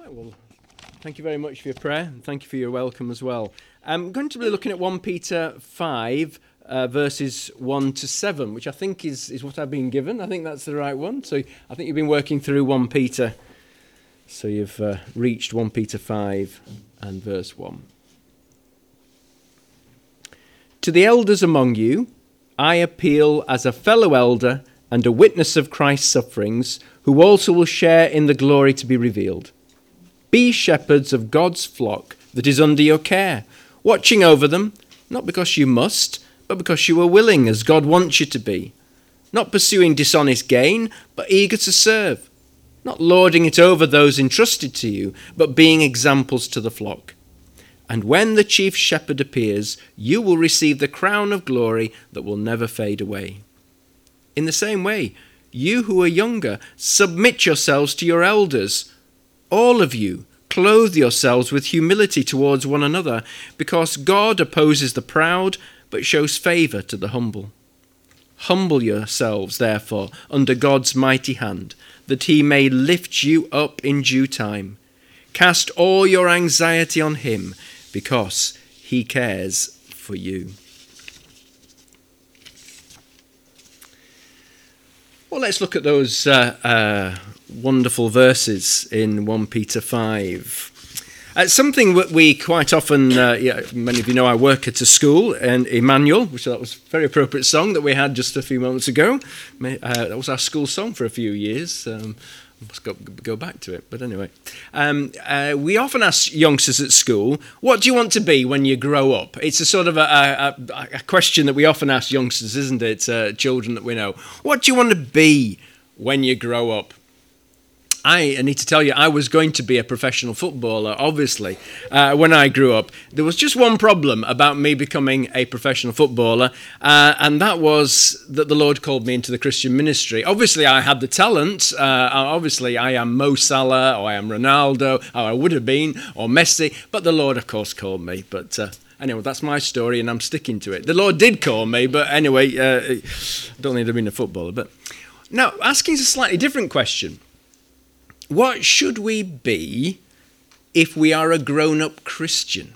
Right, well, thank you very much for your prayer and thank you for your welcome as well. I'm going to be looking at 1 Peter 5, uh, verses 1 to 7, which I think is, is what I've been given. I think that's the right one. So I think you've been working through 1 Peter. So you've uh, reached 1 Peter 5 and verse 1. To the elders among you, I appeal as a fellow elder and a witness of Christ's sufferings, who also will share in the glory to be revealed. Be shepherds of God's flock that is under your care, watching over them, not because you must, but because you are willing, as God wants you to be. Not pursuing dishonest gain, but eager to serve. Not lording it over those entrusted to you, but being examples to the flock. And when the chief shepherd appears, you will receive the crown of glory that will never fade away. In the same way, you who are younger, submit yourselves to your elders. All of you, clothe yourselves with humility towards one another, because God opposes the proud, but shows favour to the humble. Humble yourselves, therefore, under God's mighty hand, that he may lift you up in due time. Cast all your anxiety on him, because he cares for you. Well, let's look at those uh, uh, wonderful verses in 1 Peter 5. Uh, something that we quite often, uh, yeah, many of you know, I work at a school in Emmanuel, which that was a very appropriate song that we had just a few moments ago. Uh, that was our school song for a few years. Um, must go, go back to it. But anyway, um, uh, we often ask youngsters at school, "What do you want to be when you grow up?" It's a sort of a, a, a question that we often ask youngsters, isn't it? Uh, children that we know. What do you want to be when you grow up? I need to tell you, I was going to be a professional footballer, obviously, uh, when I grew up. There was just one problem about me becoming a professional footballer, uh, and that was that the Lord called me into the Christian ministry. Obviously, I had the talent. Uh, obviously, I am Mo Salah, or I am Ronaldo, or I would have been, or Messi, but the Lord, of course, called me. But uh, anyway, that's my story, and I'm sticking to it. The Lord did call me, but anyway, uh, I don't need to be a footballer. But now, asking is a slightly different question. What should we be if we are a grown up Christian?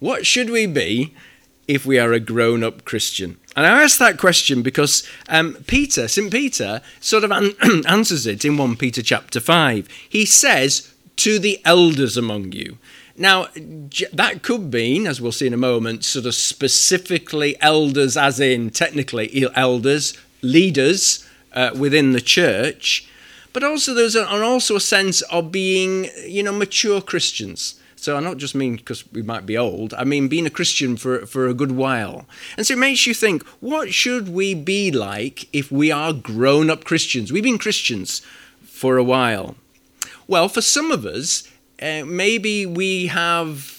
What should we be if we are a grown up Christian? And I ask that question because um, Peter, St. Peter, sort of an- answers it in 1 Peter chapter 5. He says, To the elders among you. Now, that could mean, as we'll see in a moment, sort of specifically elders, as in technically elders, leaders uh, within the church but also there's a, also a sense of being, you know, mature Christians. So I don't just mean because we might be old. I mean being a Christian for for a good while. And so it makes you think, what should we be like if we are grown up Christians? We've been Christians for a while. Well, for some of us, uh, maybe we have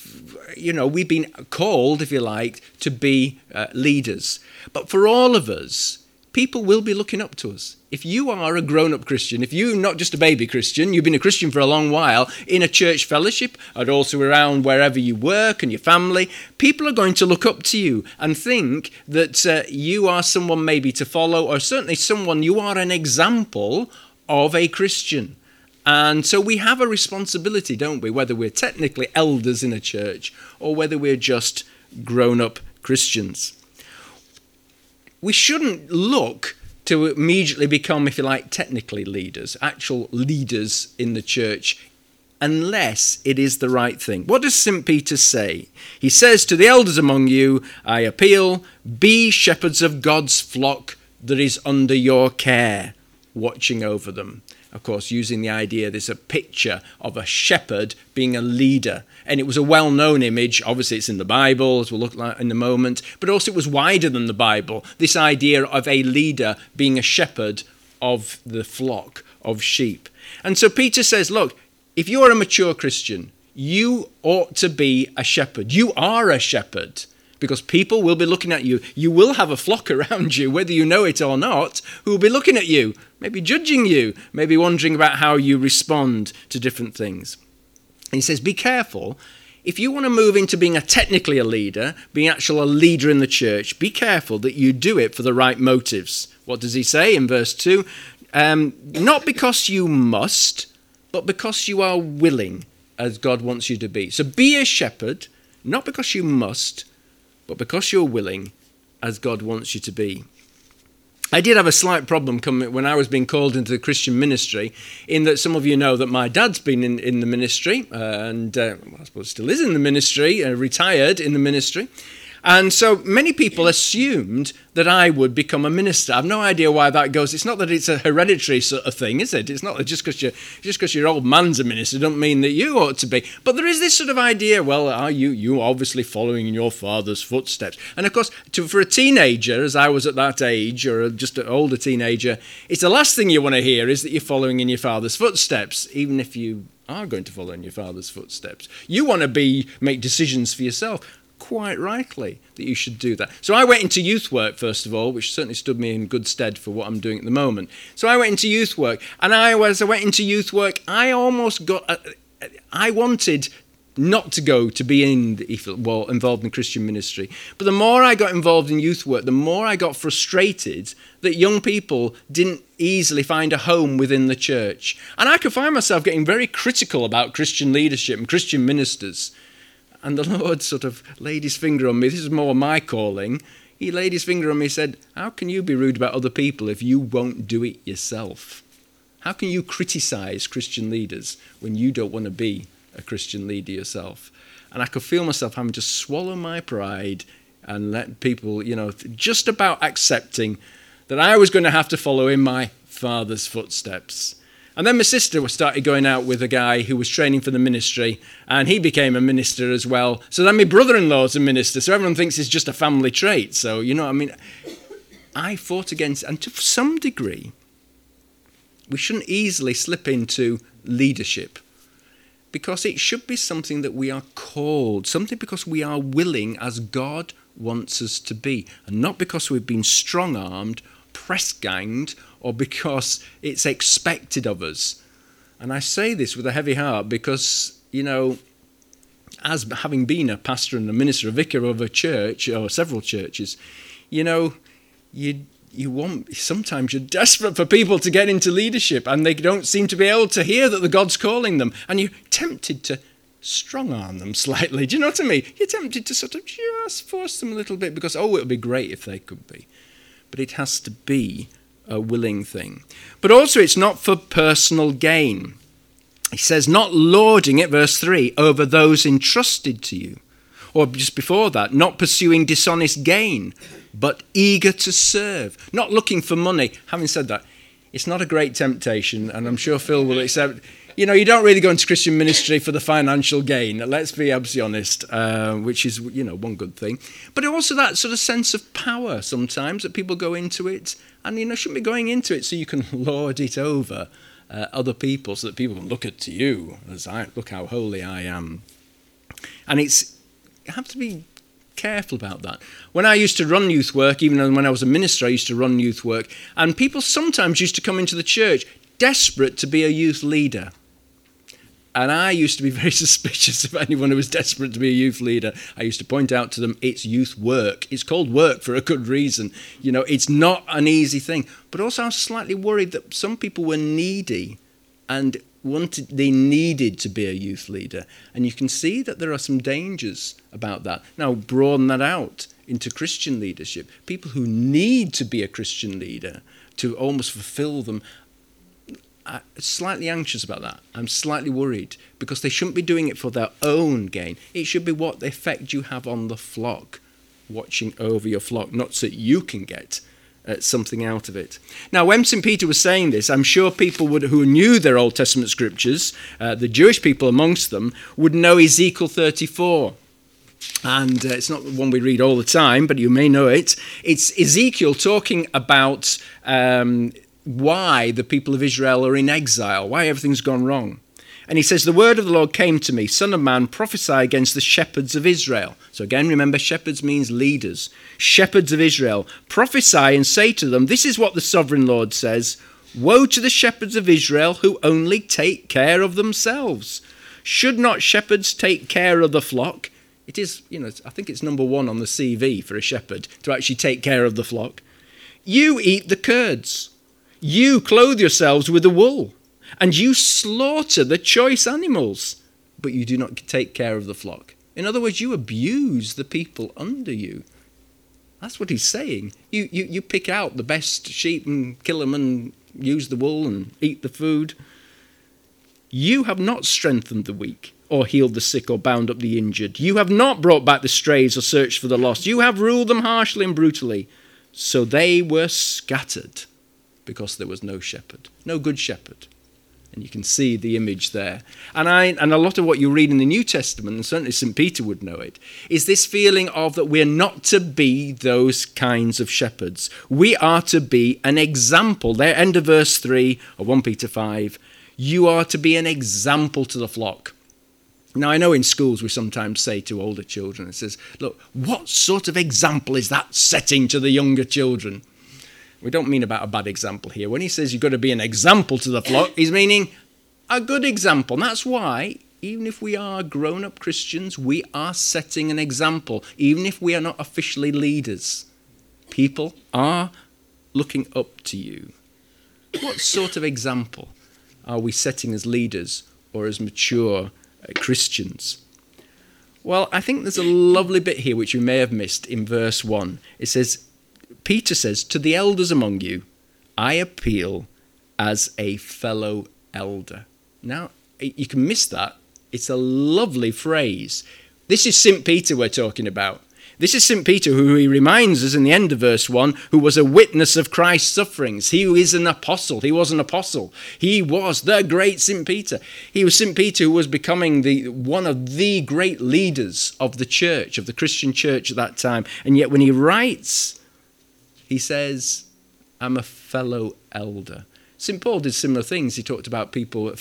you know, we've been called, if you like, to be uh, leaders. But for all of us, people will be looking up to us. If you are a grown up Christian, if you're not just a baby Christian, you've been a Christian for a long while in a church fellowship and also around wherever you work and your family, people are going to look up to you and think that uh, you are someone maybe to follow, or certainly someone you are an example of a Christian. And so we have a responsibility, don't we, whether we're technically elders in a church or whether we're just grown up Christians we shouldn't look to immediately become, if you like, technically leaders, actual leaders in the church, unless it is the right thing. What does St. Peter say? He says to the elders among you, I appeal, be shepherds of God's flock that is under your care, watching over them of course, using the idea there's a picture of a shepherd being a leader. And it was a well known image. Obviously, it's in the Bible, as we'll look at in a moment, but also it was wider than the Bible. This idea of a leader being a shepherd of the flock of sheep. And so Peter says, Look, if you're a mature Christian, you ought to be a shepherd. You are a shepherd because people will be looking at you. You will have a flock around you, whether you know it or not, who will be looking at you, maybe judging you, maybe wondering about how you respond to different things. And he says, Be careful. If you want to move into being a technically a leader, being actually a leader in the church, be careful that you do it for the right motives. What does he say in verse 2? Um, not because you must, but because you are willing as God wants you to be. So be a shepherd, not because you must, but because you're willing as God wants you to be. I did have a slight problem coming when I was being called into the Christian ministry, in that some of you know that my dad's been in, in the ministry uh, and uh, well, I suppose still is in the ministry, uh, retired in the ministry. And so many people assumed that I would become a minister. I've no idea why that goes. It's not that it's a hereditary sort of thing, is it? It's not that just because you're just because your old man's a minister doesn't mean that you ought to be. But there is this sort of idea. Well, are you you obviously following in your father's footsteps? And of course, to, for a teenager, as I was at that age, or just an older teenager, it's the last thing you want to hear is that you're following in your father's footsteps, even if you are going to follow in your father's footsteps. You want to be make decisions for yourself quite rightly that you should do that. So I went into youth work first of all, which certainly stood me in good stead for what I'm doing at the moment. So I went into youth work, and I as I went into youth work, I almost got, uh, I wanted not to go to be in the, well involved in Christian ministry. But the more I got involved in youth work, the more I got frustrated that young people didn't easily find a home within the church. And I could find myself getting very critical about Christian leadership and Christian ministers and the Lord sort of laid his finger on me. This is more my calling. He laid his finger on me and said, How can you be rude about other people if you won't do it yourself? How can you criticize Christian leaders when you don't want to be a Christian leader yourself? And I could feel myself having to swallow my pride and let people, you know, just about accepting that I was going to have to follow in my father's footsteps. And then my sister started going out with a guy who was training for the ministry, and he became a minister as well. So then my brother in law's a minister, so everyone thinks it's just a family trait. So, you know I mean? I fought against, and to some degree, we shouldn't easily slip into leadership because it should be something that we are called, something because we are willing as God wants us to be, and not because we've been strong armed, press ganged, or because it's expected of us. And I say this with a heavy heart because, you know, as having been a pastor and a minister, a vicar of a church or several churches, you know, you you want sometimes you're desperate for people to get into leadership and they don't seem to be able to hear that the God's calling them, and you're tempted to strong arm them slightly. Do you know what I mean? You're tempted to sort of just force them a little bit because oh, it would be great if they could be, but it has to be a willing thing. But also, it's not for personal gain. He says, not lording it, verse 3, over those entrusted to you. Or just before that, not pursuing dishonest gain, but eager to serve, not looking for money. Having said that, it's not a great temptation, and I'm sure Phil will accept. You know, you don't really go into Christian ministry for the financial gain. Let's be absolutely honest, uh, which is you know one good thing. But also that sort of sense of power sometimes that people go into it and you know shouldn't be going into it so you can lord it over uh, other people so that people can look at you as I look how holy I am. And it's have to be careful about that. When I used to run youth work, even when I was a minister, I used to run youth work, and people sometimes used to come into the church desperate to be a youth leader. And I used to be very suspicious of anyone who was desperate to be a youth leader. I used to point out to them, it's youth work. It's called work for a good reason. You know, it's not an easy thing. But also, I was slightly worried that some people were needy and wanted, they needed to be a youth leader. And you can see that there are some dangers about that. Now, broaden that out into Christian leadership. People who need to be a Christian leader to almost fulfill them I'm slightly anxious about that. I'm slightly worried because they shouldn't be doing it for their own gain. It should be what effect you have on the flock, watching over your flock, not so you can get uh, something out of it. Now, when St. Peter was saying this, I'm sure people would, who knew their Old Testament scriptures, uh, the Jewish people amongst them, would know Ezekiel 34 and uh, it's not the one we read all the time, but you may know it. It's Ezekiel talking about um, why the people of Israel are in exile, why everything's gone wrong. And he says, The word of the Lord came to me, Son of man, prophesy against the shepherds of Israel. So again, remember, shepherds means leaders. Shepherds of Israel, prophesy and say to them, This is what the sovereign Lord says Woe to the shepherds of Israel who only take care of themselves. Should not shepherds take care of the flock? It is, you know, I think it's number one on the CV for a shepherd to actually take care of the flock. You eat the curds. You clothe yourselves with the wool, and you slaughter the choice animals. but you do not take care of the flock. In other words, you abuse the people under you. That's what he's saying. You, you, you pick out the best sheep and kill them and use the wool and eat the food. You have not strengthened the weak or healed the sick or bound up the injured. You have not brought back the strays or searched for the lost. You have ruled them harshly and brutally. So they were scattered because there was no shepherd, no good shepherd. And you can see the image there. And, I, and a lot of what you read in the New Testament, and certainly St. Peter would know it, is this feeling of that we're not to be those kinds of shepherds. We are to be an example. There, end of verse 3 of 1 Peter 5. You are to be an example to the flock. Now, I know in schools we sometimes say to older children, it says, look, what sort of example is that setting to the younger children? We don't mean about a bad example here. When he says you've got to be an example to the flock, he's meaning a good example. And that's why, even if we are grown up Christians, we are setting an example, even if we are not officially leaders. People are looking up to you. What sort of example are we setting as leaders or as mature uh, Christians? Well, I think there's a lovely bit here which you may have missed in verse 1. It says, Peter says, To the elders among you, I appeal as a fellow elder. Now, you can miss that. It's a lovely phrase. This is St. Peter we're talking about. This is St. Peter, who he reminds us in the end of verse 1, who was a witness of Christ's sufferings. He is an apostle. He was an apostle. He was the great St. Peter. He was St. Peter who was becoming the, one of the great leaders of the church, of the Christian church at that time. And yet, when he writes he says, I'm a fellow elder. St. Paul did similar things. He talked about people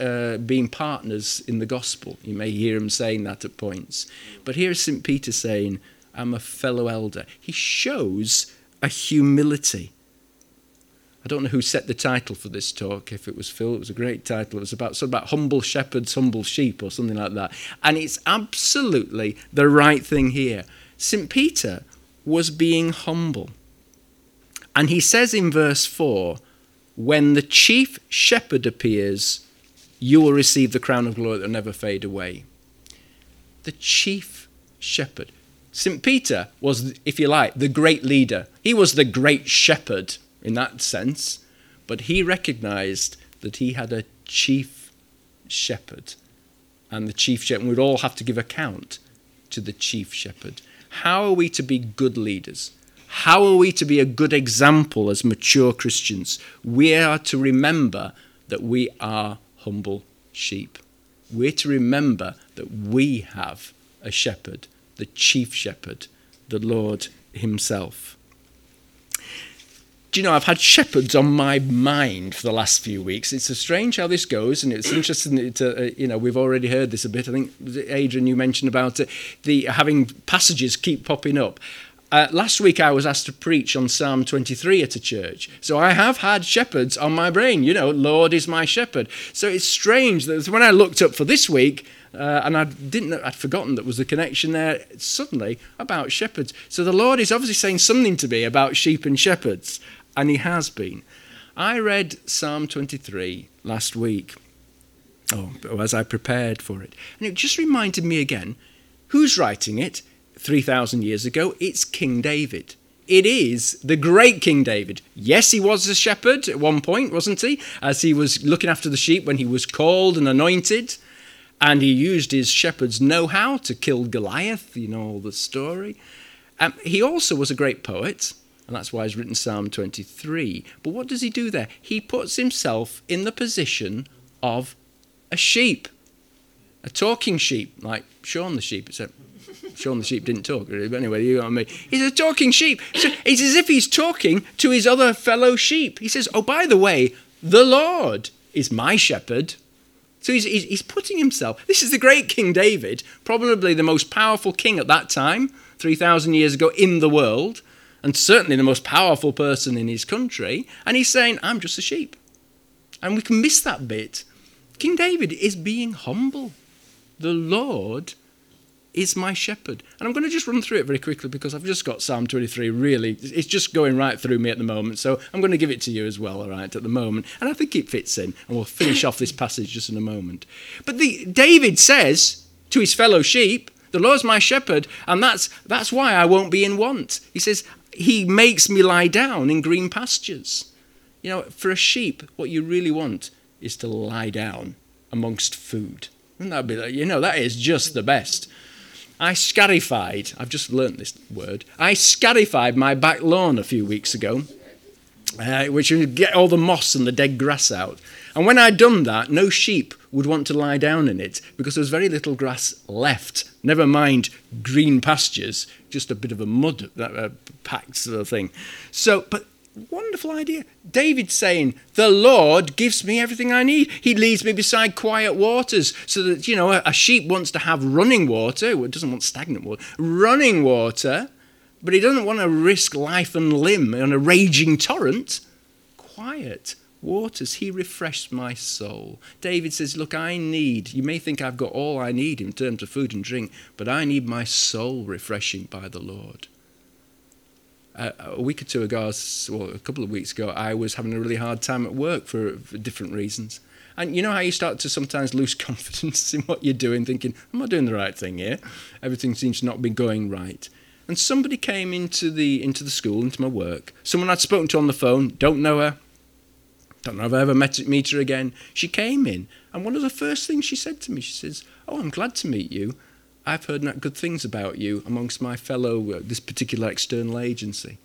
uh, being partners in the gospel. You may hear him saying that at points. But here is St. Peter saying, I'm a fellow elder. He shows a humility. I don't know who set the title for this talk. If it was Phil, it was a great title. It was about of about humble shepherds, humble sheep, or something like that. And it's absolutely the right thing here. St. Peter was being humble. And he says in verse 4 when the chief shepherd appears, you will receive the crown of glory that will never fade away. The chief shepherd. St. Peter was, if you like, the great leader. He was the great shepherd in that sense, but he recognized that he had a chief shepherd. And the chief shepherd We'd all have to give account to the chief shepherd. How are we to be good leaders? How are we to be a good example as mature Christians? We are to remember that we are humble sheep. We're to remember that we have a shepherd, the chief shepherd, the Lord Himself. Do you know, I've had shepherds on my mind for the last few weeks. It's a strange how this goes, and it's interesting. To, uh, you know, we've already heard this a bit. I think Adrian, you mentioned about it, the having passages keep popping up. Uh, last week I was asked to preach on Psalm 23 at a church. So I have had shepherds on my brain. You know, Lord is my shepherd. So it's strange that when I looked up for this week, uh, and I didn't I'd forgotten that was the connection there suddenly about shepherds. So the Lord is obviously saying something to me about sheep and shepherds, and He has been. I read Psalm 23 last week, oh, as I prepared for it, and it just reminded me again who's writing it? 3,000 years ago, it's King David. It is the great King David. Yes, he was a shepherd at one point, wasn't he? As he was looking after the sheep when he was called and anointed. And he used his shepherd's know how to kill Goliath, you know all the story. Um, he also was a great poet, and that's why he's written Psalm 23. But what does he do there? He puts himself in the position of a sheep, a talking sheep, like Shaun the sheep. It's a Shaun the sheep didn't talk, really, but anyway, you know what I mean. He's a talking sheep. So it's as if he's talking to his other fellow sheep. He says, Oh, by the way, the Lord is my shepherd. So he's, he's, he's putting himself, this is the great King David, probably the most powerful king at that time, 3,000 years ago in the world, and certainly the most powerful person in his country. And he's saying, I'm just a sheep. And we can miss that bit. King David is being humble. The Lord is my shepherd. And I'm going to just run through it very quickly because I've just got Psalm 23 really, it's just going right through me at the moment. So I'm going to give it to you as well, all right, at the moment. And I think it fits in. And we'll finish off this passage just in a moment. But the, David says to his fellow sheep, the Lord's my shepherd, and that's, that's why I won't be in want. He says, He makes me lie down in green pastures. You know, for a sheep, what you really want is to lie down amongst food. Wouldn't that be you know, that is just the best. I scarified, I've just learnt this word, I scarified my back lawn a few weeks ago, uh, which would get all the moss and the dead grass out. And when I'd done that, no sheep would want to lie down in it because there was very little grass left. Never mind green pastures, just a bit of a mud uh, packed sort of thing. So, but wonderful idea. David saying, The Lord gives me everything I need. He leads me beside quiet waters so that, you know, a, sheep wants to have running water. It doesn't want stagnant water. Running water, but he doesn't want to risk life and limb on a raging torrent. Quiet waters. He refreshed my soul. David says, Look, I need, you may think I've got all I need in terms of food and drink, but I need my soul refreshing by the Lord uh, a week or two ago, well, a couple of weeks ago, I was having a really hard time at work for, for different reasons. And you know how you start to sometimes lose confidence in what you're doing, thinking, am I doing the right thing here? Everything seems to not be going right. And somebody came into the into the school, into my work. Someone I'd spoken to on the phone, don't know her, don't know if I ever met meet her again. She came in, and one of the first things she said to me, she says, "Oh, I'm glad to meet you. I've heard not good things about you amongst my fellow, uh, this particular external agency.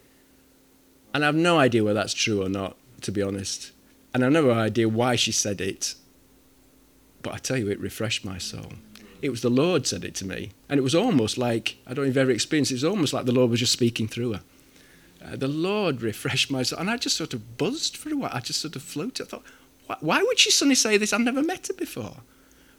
And I've no idea whether that's true or not, to be honest. And I've no idea why she said it. But I tell you, it refreshed my soul. It was the Lord said it to me. And it was almost like, I don't you've ever experienced it, it was almost like the Lord was just speaking through her. Uh, the Lord refreshed my soul. And I just sort of buzzed for a while. I just sort of floated. I thought, why, why would she suddenly say this? I've never met her before.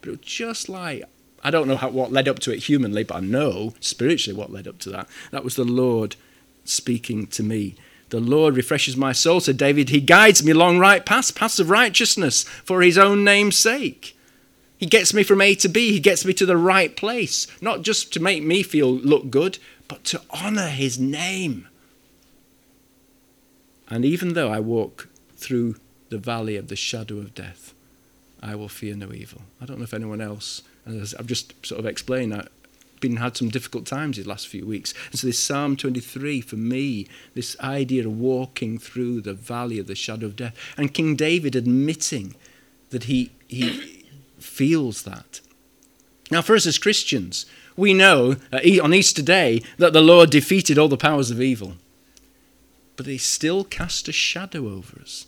But it was just like, I don't know how, what led up to it humanly, but I know spiritually what led up to that. That was the Lord speaking to me. The Lord refreshes my soul, said David. He guides me along right paths, paths of righteousness for his own name's sake. He gets me from A to B. He gets me to the right place, not just to make me feel look good, but to honor his name. And even though I walk through the valley of the shadow of death, I will fear no evil. I don't know if anyone else as I've just sort of explained, I've been had some difficult times these last few weeks. And so this Psalm 23, for me, this idea of walking through the valley of the shadow of death, and King David admitting that he, he feels that. Now, for us as Christians, we know uh, on Easter Day that the Lord defeated all the powers of evil. But he still cast a shadow over us.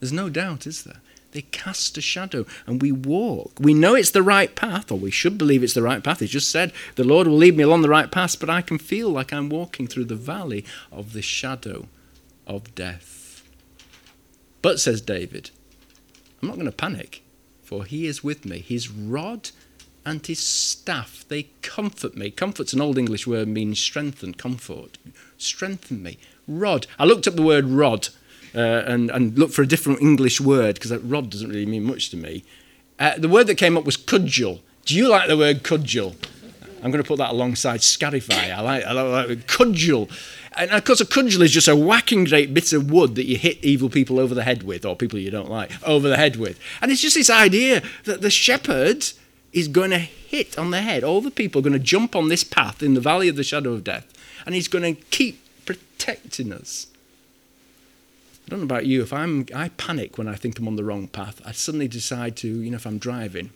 There's no doubt, is there? They cast a shadow and we walk. We know it's the right path, or we should believe it's the right path. He just said, The Lord will lead me along the right path, but I can feel like I'm walking through the valley of the shadow of death. But, says David, I'm not going to panic, for he is with me. His rod and his staff, they comfort me. Comfort's an old English word, means strengthen, comfort. Strengthen me. Rod. I looked up the word rod uh, and, and look for a different English word because that rod doesn't really mean much to me. Uh, the word that came up was cudgel. Do you like the word cudgel? I'm going to put that alongside scarify. I like, I like cudgel. And of course, a cudgel is just a whacking great bit of wood that you hit evil people over the head with, or people you don't like, over the head with. And it's just this idea that the shepherd is going to hit on the head. All the people are going to jump on this path in the valley of the shadow of death, and he's going to keep protecting us. I don't know about you, if I'm, I panic when I think I'm on the wrong path. I suddenly decide to, you know, if I'm driving,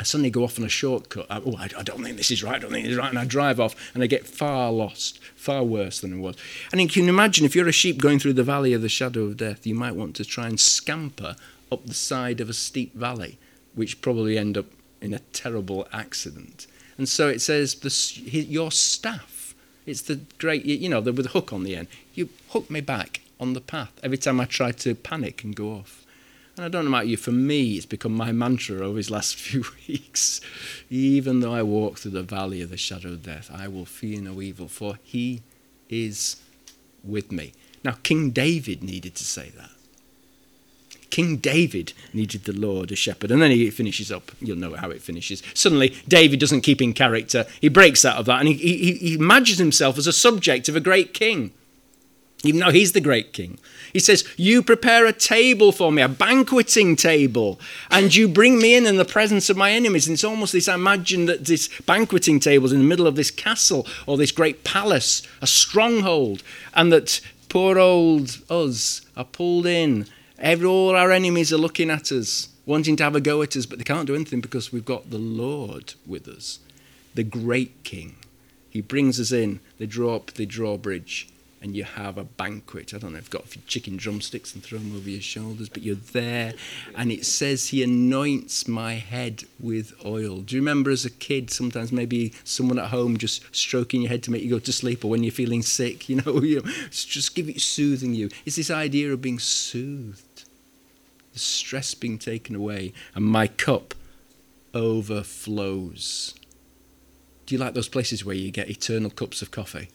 I suddenly go off on a shortcut. I, oh, I, I, don't think this is right. I don't think this is right. And I drive off and I get far lost, far worse than I was. And you can imagine if you're a sheep going through the valley of the shadow of death, you might want to try and scamper up the side of a steep valley, which probably end up in a terrible accident. And so it says, the, your staff, it's the great, you know, with a hook on the end. You hook me back on the path every time I try to panic and go off. And I don't know about you, for me, it's become my mantra over these last few weeks. Even though I walk through the valley of the shadow of death, I will fear no evil, for he is with me. Now, King David needed to say that. King David needed the Lord a shepherd. And then he finishes up. You'll know how it finishes. Suddenly, David doesn't keep in character. He breaks out of that and he, he, he imagines himself as a subject of a great king even though he's the great king. He says, You prepare a table for me, a banqueting table, and you bring me in in the presence of my enemies. And it's almost this I imagine that this banqueting table is in the middle of this castle or this great palace, a stronghold, and that poor old us are pulled in. Every, all our enemies are looking at us, wanting to have a go at us, but they can't do anything because we've got the Lord with us, the great king. He brings us in, they draw up the drawbridge and you have a banquet. I don't know if you've got a few chicken drumsticks and throw them over your shoulders, but you're there. And it says, He anoints my head with oil. Do you remember as a kid, sometimes maybe someone at home just stroking your head to make you go to sleep, or when you're feeling sick, you know, you know just give it soothing you. It's this idea of being soothed, the stress being taken away, and my cup overflows. Do you like those places where you get eternal cups of coffee?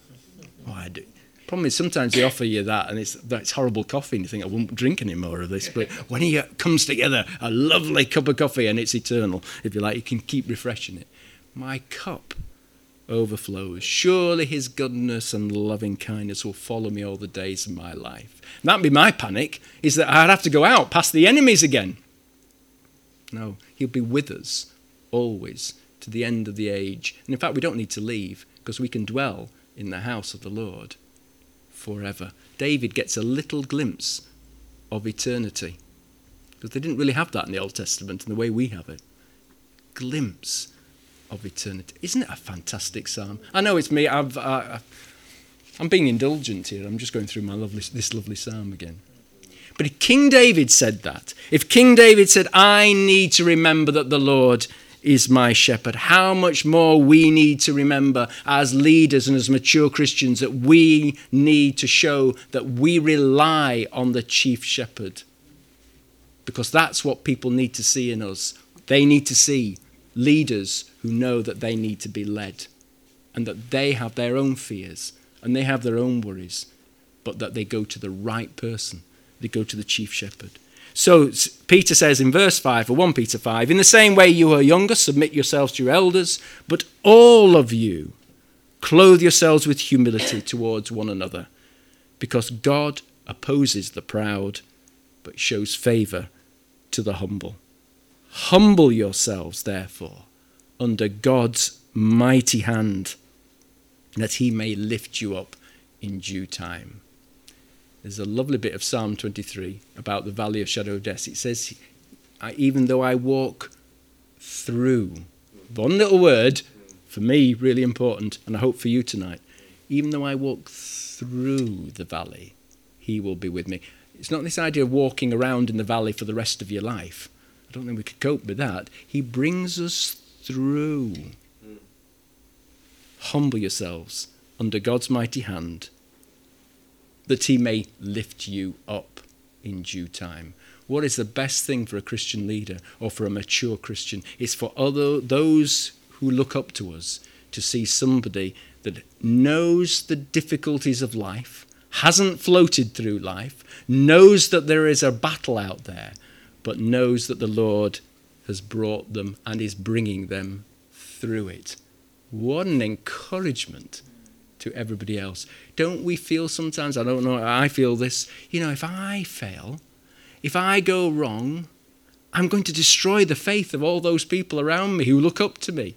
Oh, I do. Problem is, sometimes they offer you that, and it's it's horrible coffee, and you think I won't drink any more of this. But when it comes together, a lovely cup of coffee, and it's eternal, if you like, you can keep refreshing it. My cup overflows. Surely His goodness and loving kindness will follow me all the days of my life. And that'd be my panic, is that I'd have to go out past the enemies again. No, He'll be with us always to the end of the age. And in fact, we don't need to leave because we can dwell in the house of the Lord forever. David gets a little glimpse of eternity because they didn't really have that in the Old Testament in the way we have it. Glimpse of eternity. Isn't it a fantastic psalm? I know it's me. I've, uh, I'm being indulgent here. I'm just going through my lovely, this lovely psalm again. But if King David said that, if King David said, I need to remember that the Lord is my shepherd. How much more we need to remember as leaders and as mature Christians that we need to show that we rely on the chief shepherd. Because that's what people need to see in us. They need to see leaders who know that they need to be led and that they have their own fears and they have their own worries, but that they go to the right person. They go to the chief shepherd. So Peter says in verse 5 or 1 Peter 5, in the same way you are younger, submit yourselves to your elders, but all of you clothe yourselves with humility towards one another, because God opposes the proud, but shows favor to the humble. Humble yourselves, therefore, under God's mighty hand, that he may lift you up in due time. There's a lovely bit of Psalm 23 about the valley of shadow of death. It says, even though I walk through, one little word, for me, really important, and I hope for you tonight, even though I walk through the valley, he will be with me. It's not this idea of walking around in the valley for the rest of your life. I don't think we could cope with that. He brings us through. Hmm. Humble yourselves under God's mighty hand that he may lift you up in due time. What is the best thing for a Christian leader or for a mature Christian? Is for other those who look up to us to see somebody that knows the difficulties of life, hasn't floated through life, knows that there is a battle out there, but knows that the Lord has brought them and is bringing them through it. What an encouragement to everybody else. Don't we feel sometimes, I don't know, I feel this, you know, if I fail, if I go wrong, I'm going to destroy the faith of all those people around me who look up to me.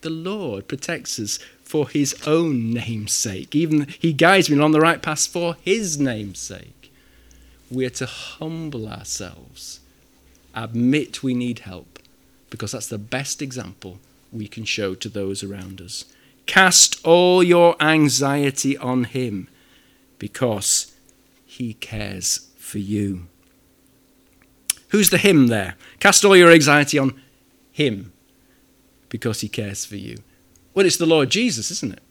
The Lord protects us for his own name's sake. Even he guides me on the right path for his name's sake. We're to humble ourselves, admit we need help, because that's the best example we can show to those around us. Cast all your anxiety on Him because He cares for you. Who's the Him there? Cast all your anxiety on Him because He cares for you. Well, it's the Lord Jesus, isn't it?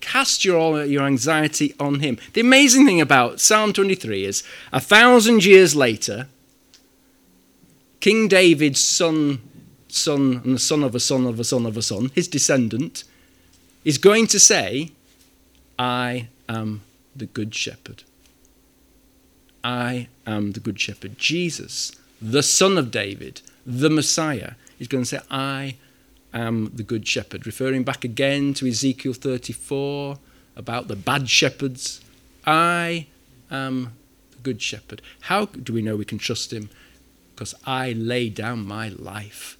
Cast your, all your anxiety on Him. The amazing thing about Psalm 23 is a thousand years later, King David's son son and the son of a son of a son of a son, his descendant, is going to say, I am the good shepherd. I am the good shepherd. Jesus, the son of David, the Messiah, is going to say, I am the good shepherd, referring back again to Ezekiel 34 about the bad shepherds. I am the good shepherd. How do we know we can trust him? Because I lay down my life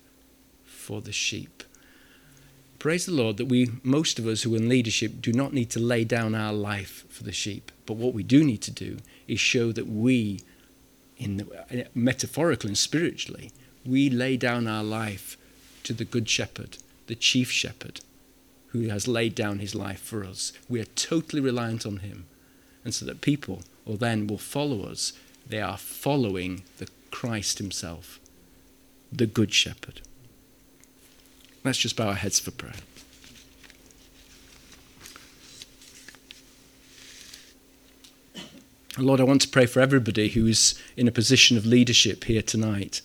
for the sheep. Praise the Lord that we, most of us who are in leadership, do not need to lay down our life for the sheep. But what we do need to do is show that we, in the, metaphorically and spiritually, we lay down our life to the Good Shepherd, the Chief Shepherd, who has laid down his life for us. We are totally reliant on him. And so that people or then will follow us, they are following the Christ himself, the Good Shepherd. Let's just bow our heads for prayer. Lord, I want to pray for everybody who's in a position of leadership here tonight.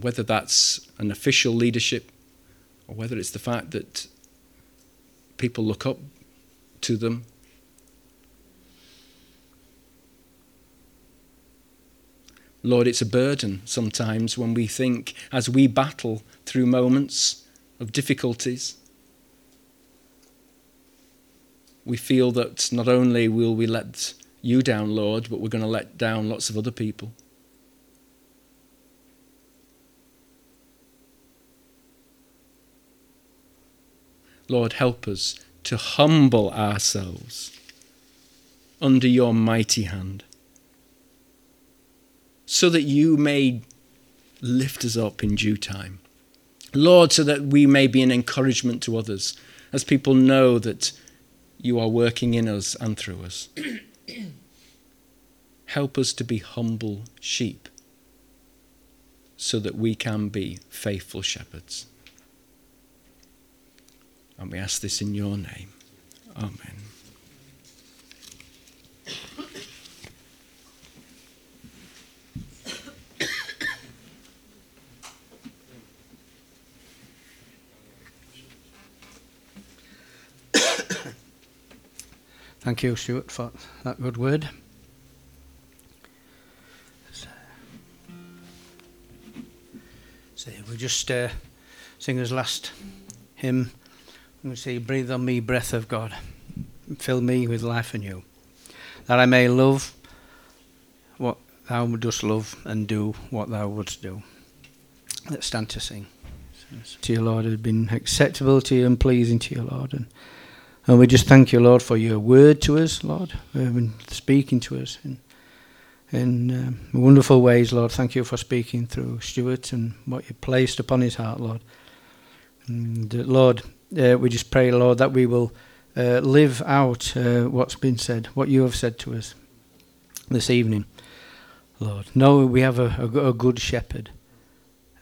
Whether that's an official leadership or whether it's the fact that people look up to them. Lord, it's a burden sometimes when we think, as we battle through moments of difficulties, we feel that not only will we let you down, Lord, but we're going to let down lots of other people. Lord, help us to humble ourselves under your mighty hand so that you may lift us up in due time. Lord, so that we may be an encouragement to others as people know that you are working in us and through us. Help us to be humble sheep so that we can be faithful shepherds. And we ask this in your name. Amen. Thank you, Stuart, for that good word. So we'll just uh, sing his last hymn. I'm going to say, Breathe on me, breath of God. Fill me with life anew. That I may love what thou dost love and do what thou wouldst do. Let's stand to sing. To you, Lord, it has been acceptable to you and pleasing to you, Lord. And and we just thank you, Lord, for your word to us, Lord. You've speaking to us in, in um, wonderful ways, Lord. Thank you for speaking through Stuart and what you placed upon his heart, Lord. And, uh, Lord, uh, we just pray, Lord, that we will uh, live out uh, what's been said, what you have said to us this evening, Lord. Know we have a, a, a good shepherd,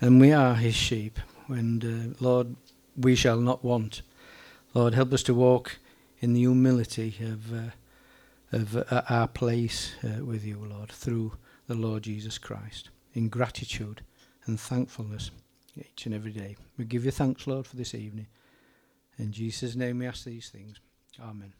and we are his sheep. And, uh, Lord, we shall not want. Lord, help us to walk in the humility of, uh, of uh, our place uh, with you, Lord, through the Lord Jesus Christ, in gratitude and thankfulness each and every day. We give you thanks, Lord, for this evening. In Jesus' name we ask these things. Amen.